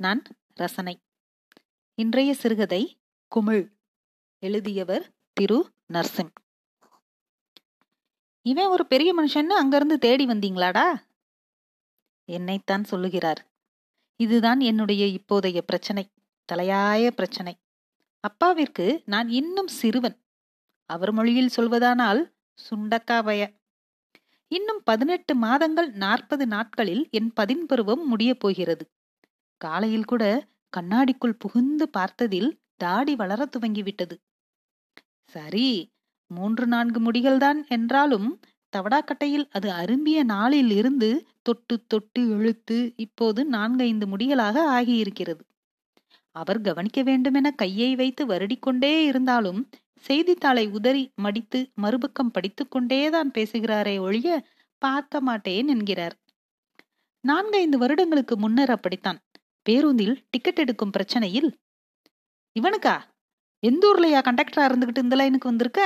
நான் ரசனை. இன்றைய சிறுகதை குமிழ். எழுதியவர் திரு. நர்சிம். இவன் ஒரு பெரிய மனுஷன்னு அங்கிருந்து தேடி வந்தீங்களாடா? என்னைத்தான் சொல்லுகிறார். இதுதான் என்னுடைய இப்போதைய பிரச்சனை தலையாய பிரச்சனை. அப்பாவிற்கு நான் இன்னும் சிறுவன். அவர் மொழியில் சொல்வதானால் சுண்டக்காபய இன்னும் பதினெட்டு மாதங்கள் நாற்பது நாட்களில் என் பதின்பருவம் முடியப் போகிறது. காலையில் கூட கண்ணாடிக்குள் புகுந்து பார்த்ததில் தாடி வளர துவங்கிவிட்டது. சரி மூன்று நான்கு முடிகள்தான் என்றாலும் தவடாக்கட்டையில் அது அரும்பிய நாளில் இருந்து தொட்டு தொட்டு இழுத்து இப்போது நான்கைந்து முடிகளாக ஆகியிருக்கிறது. அவர் கவனிக்க வேண்டுமென கையை வைத்து வருடிக்கொண்டே இருந்தாலும் செய்தித்தாளை உதறி மடித்து மறுபக்கம் படித்துக்கொண்டேதான் பேசுகிறாரே ஒழிய பார்க்க மாட்டேன் என்கிறார். நான்கைந்து வருடங்களுக்கு முன்னர் அப்படித்தான். பேருந்தில் டிக்கெட் எடுக்கும் பிரச்சனையில் இவனுக்கா? எந்த ஊர்லயா கண்டக்டரா இருந்துகிட்டு இந்த லைனுக்கு வந்திருக்க?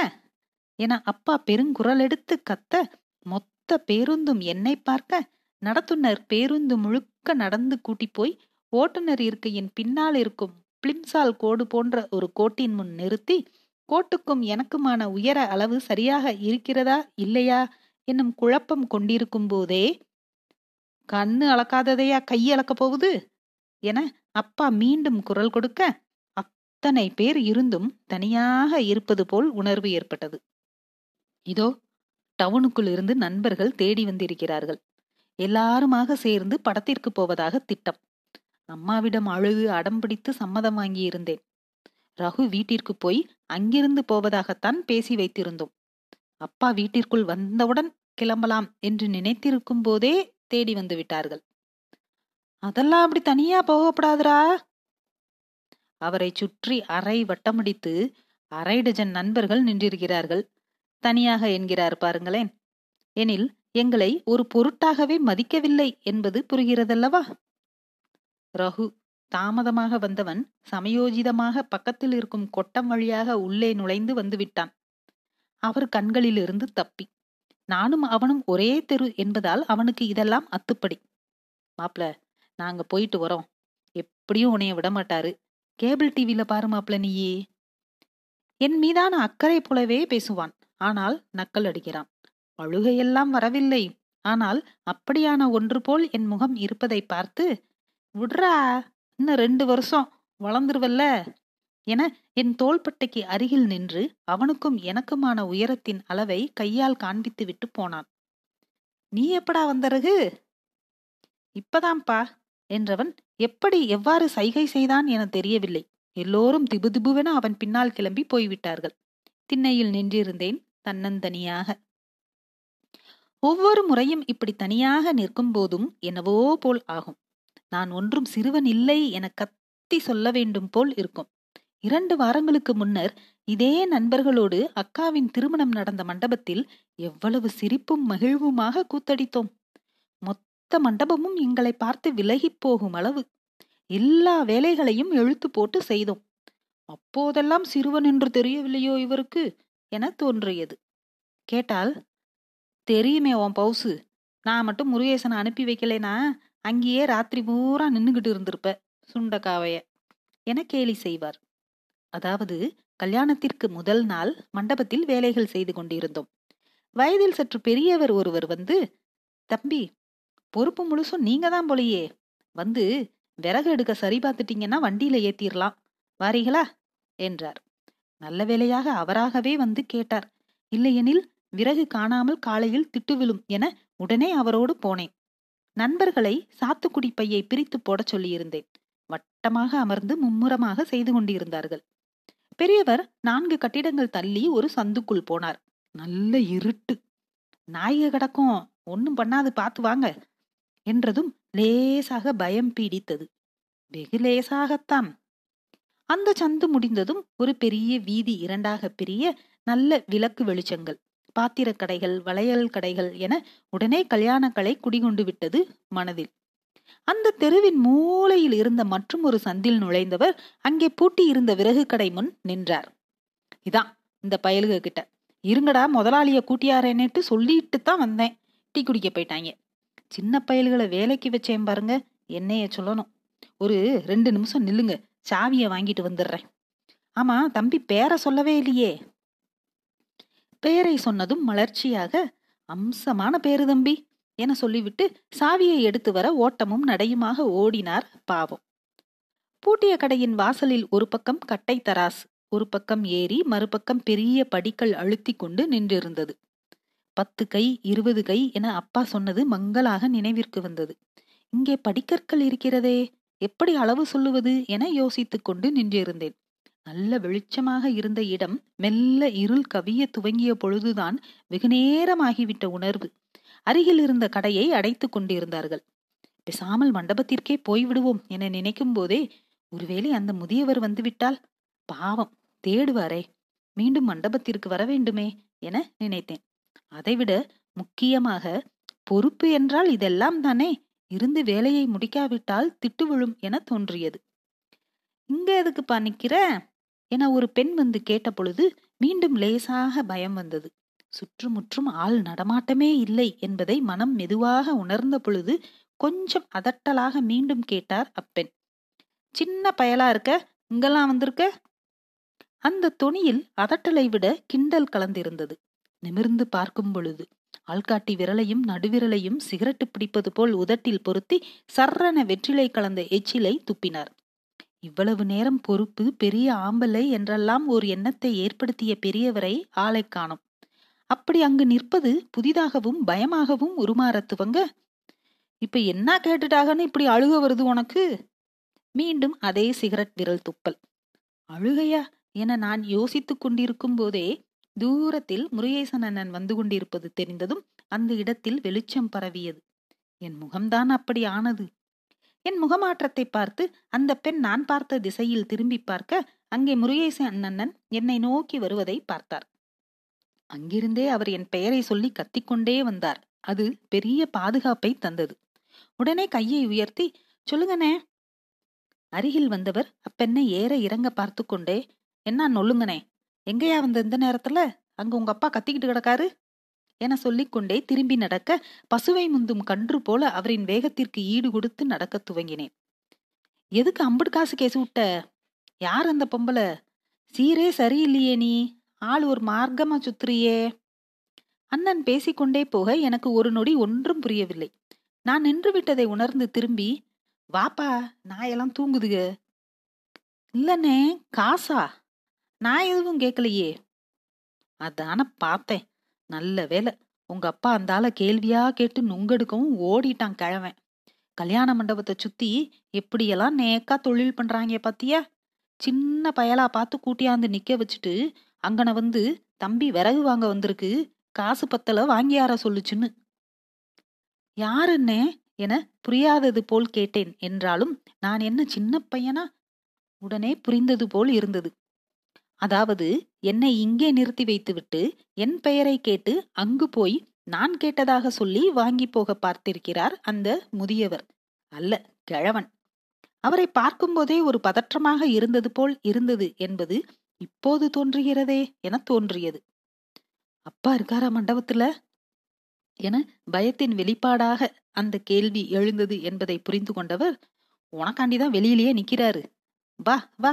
என அப்பா பெருங்குரல் எடுத்து கத்த மொத்த பேருந்தும் என்னை பார்க்க நடத்துனர் பேருந்து முழுக்க நடந்து கூட்டி போய் ஓட்டுநர் இருக்கையின் பின்னால் இருக்கும் பிளிம்சால் கோடு போன்ற ஒரு கோட்டின் முன் நிறுத்தி கோட்டுக்கும் எனக்குமான உயர அளவு சரியாக இருக்கிறதா இல்லையா? என்னும் குழப்பம் கொண்டிருக்கும் போதே கண்ணு அளக்காததையா கை அளக்கப் போகுது? என அப்பா மீண்டும் குரல் கொடுக்க அத்தனை பேர் இருந்தும் தனியாக இருப்பது போல் உணர்வு ஏற்பட்டது. இதோ டவுனுக்குள் இருந்து நண்பர்கள் தேடி வந்திருக்கிறார்கள். எல்லாருமாக சேர்ந்து படத்திற்கு போவதாக திட்டம். அம்மாவிடம் அழுது அடம் பிடித்து சம்மதம் வாங்கியிருந்தேன். ரகு வீட்டிற்கு போய் அங்கிருந்து போவதாகத்தான் பேசி வைத்திருந்தோம். அப்பா வீட்டிற்குள் வந்தவுடன் கிளம்பலாம் என்று நினைத்திருக்கும் போதே தேடி வந்து விட்டார்கள். அதெல்லாம் அப்படி தனியா போகப்படாதுரா அவரை சுற்றி அரை வட்டமடித்து அரை டஜன் நண்பர்கள் நின்றிருக்கிறார்கள். தனியாக என்கிறார் பாருங்களேன். எனில் எங்களை ஒரு பொருட்டாகவே மதிக்கவில்லை என்பது புரிகிறதல்லவா? ரகு தாமதமாக வந்தவன் சமயோஜிதமாக பக்கத்தில் இருக்கும் கொட்டம் வழியாக உள்ளே நுழைந்து வந்து விட்டான் அவர் கண்களிலிருந்து தப்பி நானும் அவனும் ஒரே தெரு என்பதால் அவனுக்கு இதெல்லாம் அத்துப்படி. மாப்ள நாங்க போயிட்டு வரோம் எப்படியும் உன்னைய விட மாட்டாரு. கேபிள் டிவியில பாரு மாப்ள நீயே. என் மீதான அக்கறை போலவே பேசுவான். ஆனால் நக்கல் அடிக்கிறான். அழுகையெல்லாம் வரவில்லை. ஆனால் அப்படியான ஒன்று போல் என் முகம் இருப்பதை பார்த்து விட்றா இன்னும் ரெண்டு வருஷம் வளர்ந்துருவல்ல? என என் தோள்பட்டைக்கு அருகில் நின்று அவனுக்கும் எனக்குமான உயரத்தின் அளவை கையால் காண்பித்து விட்டு போனான். நீ எப்படா வந்தருகு இப்பதான்ப்பா. என்றவன் எப்படி எவ்வாறு சைகை செய்தான் என தெரியவில்லை. எல்லோரும் திபுதிபுவென அவன் பின்னால் கிளம்பி போய்விட்டார்கள். திண்ணையில் நின்றிருந்தேன் தன்னந்தனியாக. ஒவ்வொரு முறையும் இப்படி தனியாக நிற்கும் போதும் என்னவோ போல் ஆகும். நான் ஒன்றும் சிறுவன் இல்லை என கத்தி சொல்ல வேண்டும் போல் இருக்கும். இரண்டு வாரங்களுக்கு முன்னர் இதே நண்பர்களோடு அக்காவின் திருமணம் நடந்த மண்டபத்தில் எவ்வளவு சிரிப்பும் மகிழ்வுமாக கூத்தடித்தோம். மொத்த மண்டபமும் எங்களை பார்த்து விலகிப் போகும் அளவு. எல்லா வேலைகளையும் எழுத்து போட்டு செய்தோம். அப்போதெல்லாம் சிறுவன் என்று தெரியவில்லையோ இவருக்கு? என தோன்றியது. கேட்டால் தெரியுமே உன் பவுசு. நான் மட்டும் முருகேசனை அனுப்பி வைக்கலைனா அங்கேயே ராத்திரி பூரா நின்னுகிட்டு இருந்திருப்ப சுண்டக்காவைய என கேலி செய்வார். அதாவது கல்யாணத்திற்கு முதல் நாள் மண்டபத்தில் வேலைகள் செய்து கொண்டிருந்தோம். வயதில் சற்று பெரியவர் ஒருவர் வந்து தம்பி பொறுப்பு முழுசும் நீங்க தான் போலையே. வந்து விறகு எடுக்க சரி பார்த்துட்டீங்கன்னா வண்டியில ஏத்திரலாம். வாரீங்களா? என்றார். நல்ல வேலையாக அவராகவே வந்து கேட்டார். இல்லையெனில் விறகு காணாமல் காலையில் திட்டு விழும் என உடனே அவரோடு போனேன். நண்பர்களை சாத்துக்குடி பையை பிரித்து போடச் சொல்லியிருந்தேன். வட்டமாக அமர்ந்து மும்முரமாக செய்து கொண்டிருந்தார்கள். பெரியவர் நான்கு கட்டிடங்கள் தள்ளி ஒரு சந்துக்குள் போனார். நல்ல இருட்டு. நாயக கிடக்கும். ஒன்னும் பண்ணாது பார்த்து வாங்க. என்றதும் லேசாக பயம் பீடித்தது. வெகு லேசாகத்தான். அந்த சந்து முடிந்ததும் ஒரு பெரிய வீதி இரண்டாக பிரிய நல்ல விளக்கு வெளிச்சங்கள் பாத்திரக் கடைகள் வளையல் கடைகள் என உடனே கல்யாணக்களை குடிகொண்டு விட்டது மனதில். அந்த தெருவின் மூலையில் இருந்த மற்றும் ஒரு சந்தில் நுழைந்தவர் அங்கே பூட்டி இருந்த விறகு கடை முன் நின்றார். இதான் இந்த பயலுக கிட்ட. இருங்கடா முதலாளிய கூட்டியாரேன்னுட்டு சொல்லிட்டு தான் வந்தேன். டீ குடிக்க போயிட்டாங்க சின்ன பயல்களை வேலைக்கு வச்சேன் பாருங்க என்னைய சொல்லணும். ஒரு ரெண்டு நிமிஷம் நில்லுங்க சாவியை வாங்கிட்டு வந்துடுறேன். ஆமா தம்பி பேரை சொல்லவே இல்லையே. பெயரை சொன்னதும் மலர்ச்சியாக அம்சமான பேரு தம்பி என சொல்லிவிட்டு சாவியை எடுத்து வர ஓட்டமும் நடையுமாக ஓடினார் பாவம். பூட்டிய கடையின் வாசலில் ஒரு பக்கம் கட்டை தராஸ் ஒரு பக்கம் ஏறி மறுபக்கம் பெரிய படிக்கல் அழுத்தி கொண்டு நின்றிருந்தது. பத்து கை இருபது கை என அப்பா சொன்னது மங்களாக நினைவிற்கு வந்தது. இங்கே படிக்கற்கள் இருக்கிறதே எப்படி அளவு சொல்லுவது? என யோசித்துக் கொண்டு நின்றிருந்தேன். நல்ல வெளிச்சமாக இருந்த இடம் மெல்ல இருள் கவிய துவங்கிய பொழுதுதான் வெகுநேரமாகிவிட்ட உணர்வு. அருகில் இருந்த கடையை அடைத்துக் கொண்டிருந்தார்கள். பேசாமல் மண்டபத்திற்கே போய்விடுவோம் என நினைக்கும் போதே ஒருவேளை அந்த முதியவர் வந்துவிட்டால்? பாவம் தேடுவாரே மீண்டும் மண்டபத்திற்கு வர வேண்டுமே என நினைத்தேன். அதைவிட முக்கியமாக பொறுப்பு என்றால் இதெல்லாம் தானே? இருந்து வேலையை முடிக்காவிட்டால் திட்டு விழும் என தோன்றியது. இங்க எதுக்குப்பா நிக்கிற? என ஒரு பெண் வந்து கேட்ட பொழுது மீண்டும் லேசாக பயம் வந்தது. சுற்றுமுற்றும் ஆள் நடமாட்டமே இல்லை என்பதை மனம் மெதுவாக உணர்ந்த பொழுது கொஞ்சம் அதட்டலாக மீண்டும் கேட்டார் அப்பெண். சின்ன பயலா இருக்க? இங்கெல்லாம் வந்திருக்க? அந்த தொனியில் அதட்டலை விட கிண்டல் கலந்திருந்தது. நிமிர்ந்து பார்க்கும் பொழுது ஆள்காட்டி விரலையும் நடுவிரலையும் சிகரெட்டு பிடிப்பது போல் உதட்டில் பொருத்தி சர்ரன வெற்றிலை கலந்த எச்சிலை துப்பினார். இவ்வளவு நேரம் பொறுப்பு பெரிய ஆம்பலை என்றெல்லாம் ஒரு எண்ணத்தை ஏற்படுத்திய பெரியவரை ஆளை காணும். அப்படி அங்கு நிற்பது புதிதாகவும் பயமாகவும் உருமாற துவங்க இப்ப என்ன கேட்டுட்டாகன்னு இப்படி அழுக வருது உனக்கு? மீண்டும் அதே சிகரெட் விரல் துப்பல். அழுகையா? என நான் யோசித்துக் கொண்டிருக்கும் போதே தூரத்தில் முருகேசன் அண்ணன் வந்து கொண்டிருப்பது தெரிந்ததும் அந்த இடத்தில் வெளிச்சம் பரவியது. என் முகம்தான் அப்படி ஆனது. என் முகமாற்றத்தை பார்த்து அந்த பெண் நான் பார்த்த திசையில் திரும்பி பார்க்க அங்கே முருகேசன் அண்ணன் என்னை நோக்கி வருவதை பார்த்தார். அங்கிருந்தே அவர் என் பெயரை சொல்லி கத்திக்கொண்டே வந்தார். அது பெரிய பாதுகாப்பை தந்தது. உடனே கையை உயர்த்தி சொல்லுங்கனே அருகில் வந்தவர் அப்பெண்ணை ஏற இறங்க பார்த்து கொண்டே என்ன நொல்லுங்கனே எங்கேயா வந்த இந்த நேரத்துல? அங்க உங்க அப்பா கத்திக்கிட்டு கிடக்காரு? என சொல்லிக்கொண்டே திரும்பி நடக்க பசுவை முந்தும் கன்று போல அவரின் வேகத்திற்கு ஈடு கொடுத்து நடக்க துவங்கினேன். எதுக்கு அம்புடு காசு கேசு விட்ட? யார் அந்த பொம்பளை? சீரே சரியில்லையே நீ. ஆள் ஒரு மார்க்கமா சுத்துறியே. அண்ணன் பேசிக்கொண்டே போக எனக்கு ஒரு நொடி ஒன்றும் புரியவில்லை. நான் நின்று விட்டதை உணர்ந்து திரும்பி வாப்பா நாயெல்லாம் தூங்குதுக. இல்லனே காசா? நான் எதுவும் கேட்கலையே அதான பார்த்தேன் நல்ல வேலை உங்க அப்பா அந்தால கேள்வியா கேட்டு நுங்கெடுக்கவும் ஓடிட்டான் கிழவன். கல்யாண மண்டபத்தை சுத்தி எப்படியெல்லாம் நேக்கா தொழில் பண்றாங்க பாத்தியா? சின்ன பயலா பார்த்து கூட்டியாந்து நிக்க வச்சுட்டு அங்கன வந்து தம்பி விறகு வாங்க வந்திருக்கு காசு பத்தல வாங்கியார சொல்லுச்சுன்னு. யாருன்னே என புரியாதது போல் கேட்டேன். என்றாலும் நான் என்ன சின்ன பையனா? உடனே புரிந்தது போல் இருந்தது. அதாவது என்னை இங்கே நிறுத்தி வைத்துவிட்டு என் பெயரை கேட்டு அங்கு போய் நான் கேட்டதாக சொல்லி வாங்கி போக பார்த்திருக்கிறார் அந்த முதியவர். அல்ல கிழவன். அவரை பார்க்கும்போதே ஒரு பதற்றமாக இருந்தது போல் இருந்தது என்பது இப்போது தோன்றுகிறதே என தோன்றியது. அப்பா இருக்காரா மண்டபத்துல? என பயத்தின் வெளிப்பாடாக அந்த கேள்வி எழுந்தது என்பதை புரிந்து கொண்டவர் உனக்காண்டிதான் வெளியிலேயே நிக்கிறாரு. வா வா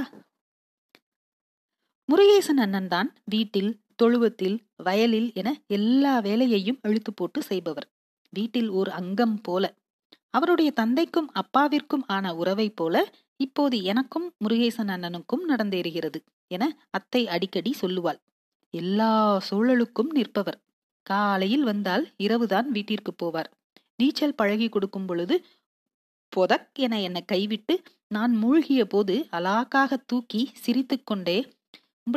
முருகேசன் அண்ணன் தான் வீட்டில் தொழுவத்தில் வயலில் என எல்லா வேலையையும் இழுத்து போட்டு செய்பவர். வீட்டில் ஒரு அங்கம் போல. அவருடைய தந்தைக்கும் அப்பாவிற்கும் ஆன உறவை போல இப்போது எனக்கும் முருகேசன் அண்ணனுக்கும் நடந்தேறுகிறது என அத்தை அடிக்கடி சொல்லுவாள். எல்லா சூழலுக்கும் நிற்பவர். காலையில் வந்தால் இரவுதான் வீட்டிற்கு போவார். நீச்சல் பழகி கொடுக்கும் பொழுது பொதக் என என்னை கைவிட்டு நான் மூழ்கிய போது அலாக்காக தூக்கி சிரித்துக்கொண்டே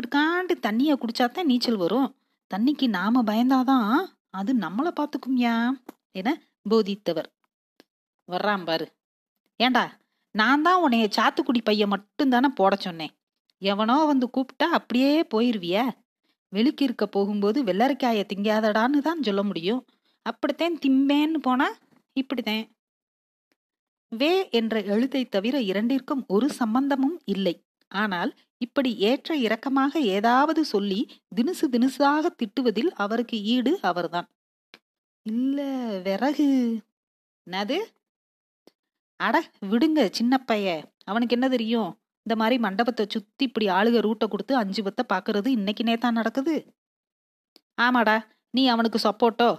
காண்டு தண்ணியை குடிச்சாதான் நீச்சல் வரும். தண்ணிக்கு நாம பயந்தாதான் அது நம்மளை பார்த்துக்கும்யா என போதித்தவர். வர்றான் பாரு. ஏண்டா நான் தான் உன்னைய சாத்துக்குடி பைய மட்டும்தானே போட சொன்னேன். எவனோ வந்து கூப்பிட்டா அப்படியே போயிருவிய? வெளிக்கு இருக்க போகும்போது வெள்ளரிக்காய திங்காதடான்னு தான் சொல்ல முடியும். அப்படித்தான் திம்பேன்னு போனா இப்படித்தேன். வே என்ற எழுத்தை தவிர இரண்டிற்கும் ஒரு சம்பந்தமும் இல்லை. ஆனால் இப்படி ஏற்ற இறக்கமாக ஏதாவது சொல்லி தினுசு தினுசாக திட்டுவதில் அவருக்கு ஈடு அவர்தான். இல்ல விறகு. என்னது? அட விடுங்க சின்ன பைய. அவனுக்கு என்ன தெரியும்? இந்த மாதிரி மண்டபத்தை சுத்தி இப்படி ஆளுக ரூட்டை கொடுத்து அஞ்சு பத்த பாக்குறது இன்னைக்குனே தான் நடக்குது. ஆமாடா நீ அவனுக்கு சப்போர்ட்டோ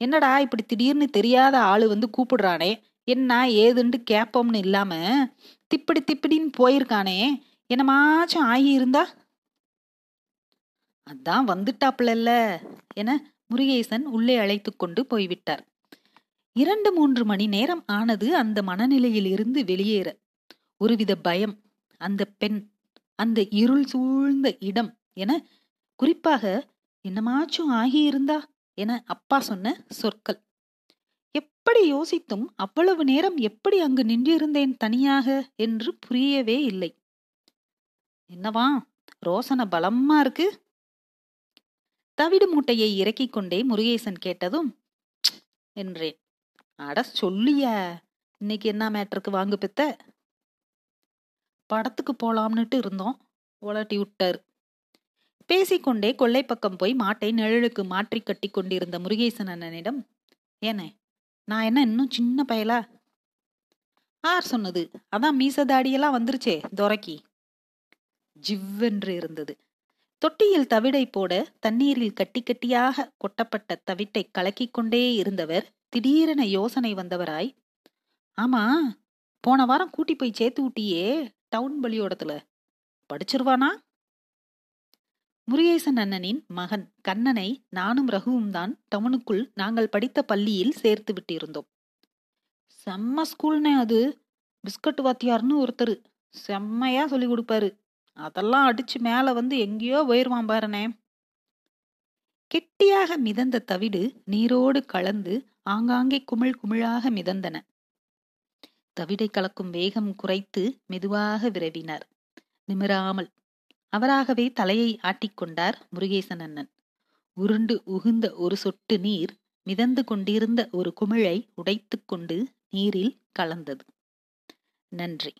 என்னடா இப்படி திடீர்னு தெரியாத ஆளு வந்து கூப்பிடுறானே. என்ன ஏதுண்டு கேப்போம்னு இல்லாம திப்பிடி திப்பிடின்னு போயிருக்கானே. என்னமாச்சும் ஆகியிருந்தா? அதான் வந்துட்டாப்புலல்ல என முருகேசன் உள்ளே அழைத்து கொண்டு போய்விட்டார். இரண்டு மூன்று மணி நேரம் ஆனது அந்த மனநிலையில் இருந்து வெளியேற. ஒருவித பயம் அந்த பெண் அந்த இருள் சூழ்ந்த இடம் என குறிப்பாக என்னமாச்சும் ஆகியிருந்தா? என அப்பா சொன்ன சொற்கள். எப்படி யோசித்தும் அவ்வளவு நேரம் எப்படி அங்கு நின்றிருந்தேன் தனியாக என்று புரியவே இல்லை. என்னவா? ரோசனை பலமா இருக்கு. தவிடு மூட்டையை இறக்கிக் கொண்டே முருகேசன் கேட்டதும் என்றேன். அட சொல்லிய இன்னைக்கு என்ன மேட்ருக்கு வாங்கு பித்த? படத்துக்கு போலாம்னுட்டு இருந்தோம் உலட்டி விட்டார். பேசிக்கொண்டே கொள்ளை பக்கம் போய் மாட்டை நிழலுக்கு மாற்றி கட்டி கொண்டிருந்த முருகேசன் அண்ணனிடம் ஏனே நான் என்ன இன்னும் சின்ன பயலா? ஆர் சொன்னது அதான் மீசதாடியெல்லாம் வந்துருச்சே துறக்கி ஜிவ்வென்று இருந்தது. தொட்டியில் தவிடை போட தண்ணீரில் கட்டி கட்டியாக கொட்டப்பட்ட தவிட்டை கலக்கிக் கொண்டே இருந்தவர் திடீரென யோசனை வந்தவராய் ஆமா போன வாரம் கூட்டி போய் சேர்த்து விட்டியே டவுன் பலியோடத்துல. படிச்சிருவானா? முருகேசன் அண்ணனின் மகன் கண்ணனை நானும் ரகுவும் தான் டவுனுக்குள் நாங்கள் படித்த பள்ளியில் சேர்த்து விட்டிருந்தோம். செம்ம ஸ்கூல்னே அது. பிஸ்கட் வாத்தியார்னு ஒருத்தர் செம்மையா சொல்லி கொடுப்பாரு. அதெல்லாம் அடிச்சு மேலே வந்து எங்கேயோ போயிடுவான் பாருனே. கெட்டியாக மிதந்த தவிடு நீரோடு கலந்து ஆங்காங்கே குமிழ் குமிழாக மிதந்தன. தவிடை கலக்கும் வேகம் குறைத்து மெதுவாக விரவினார். நிமிராமல் அவராகவே தலையை ஆட்டிக்கொண்டார் முருகேசன் அண்ணன். உருண்டு உகுந்த ஒரு சொட்டு நீர் மிதந்து கொண்டிருந்த ஒரு குமிழை உடைத்துக்கொண்டு நீரில் கலந்தது. நன்றி.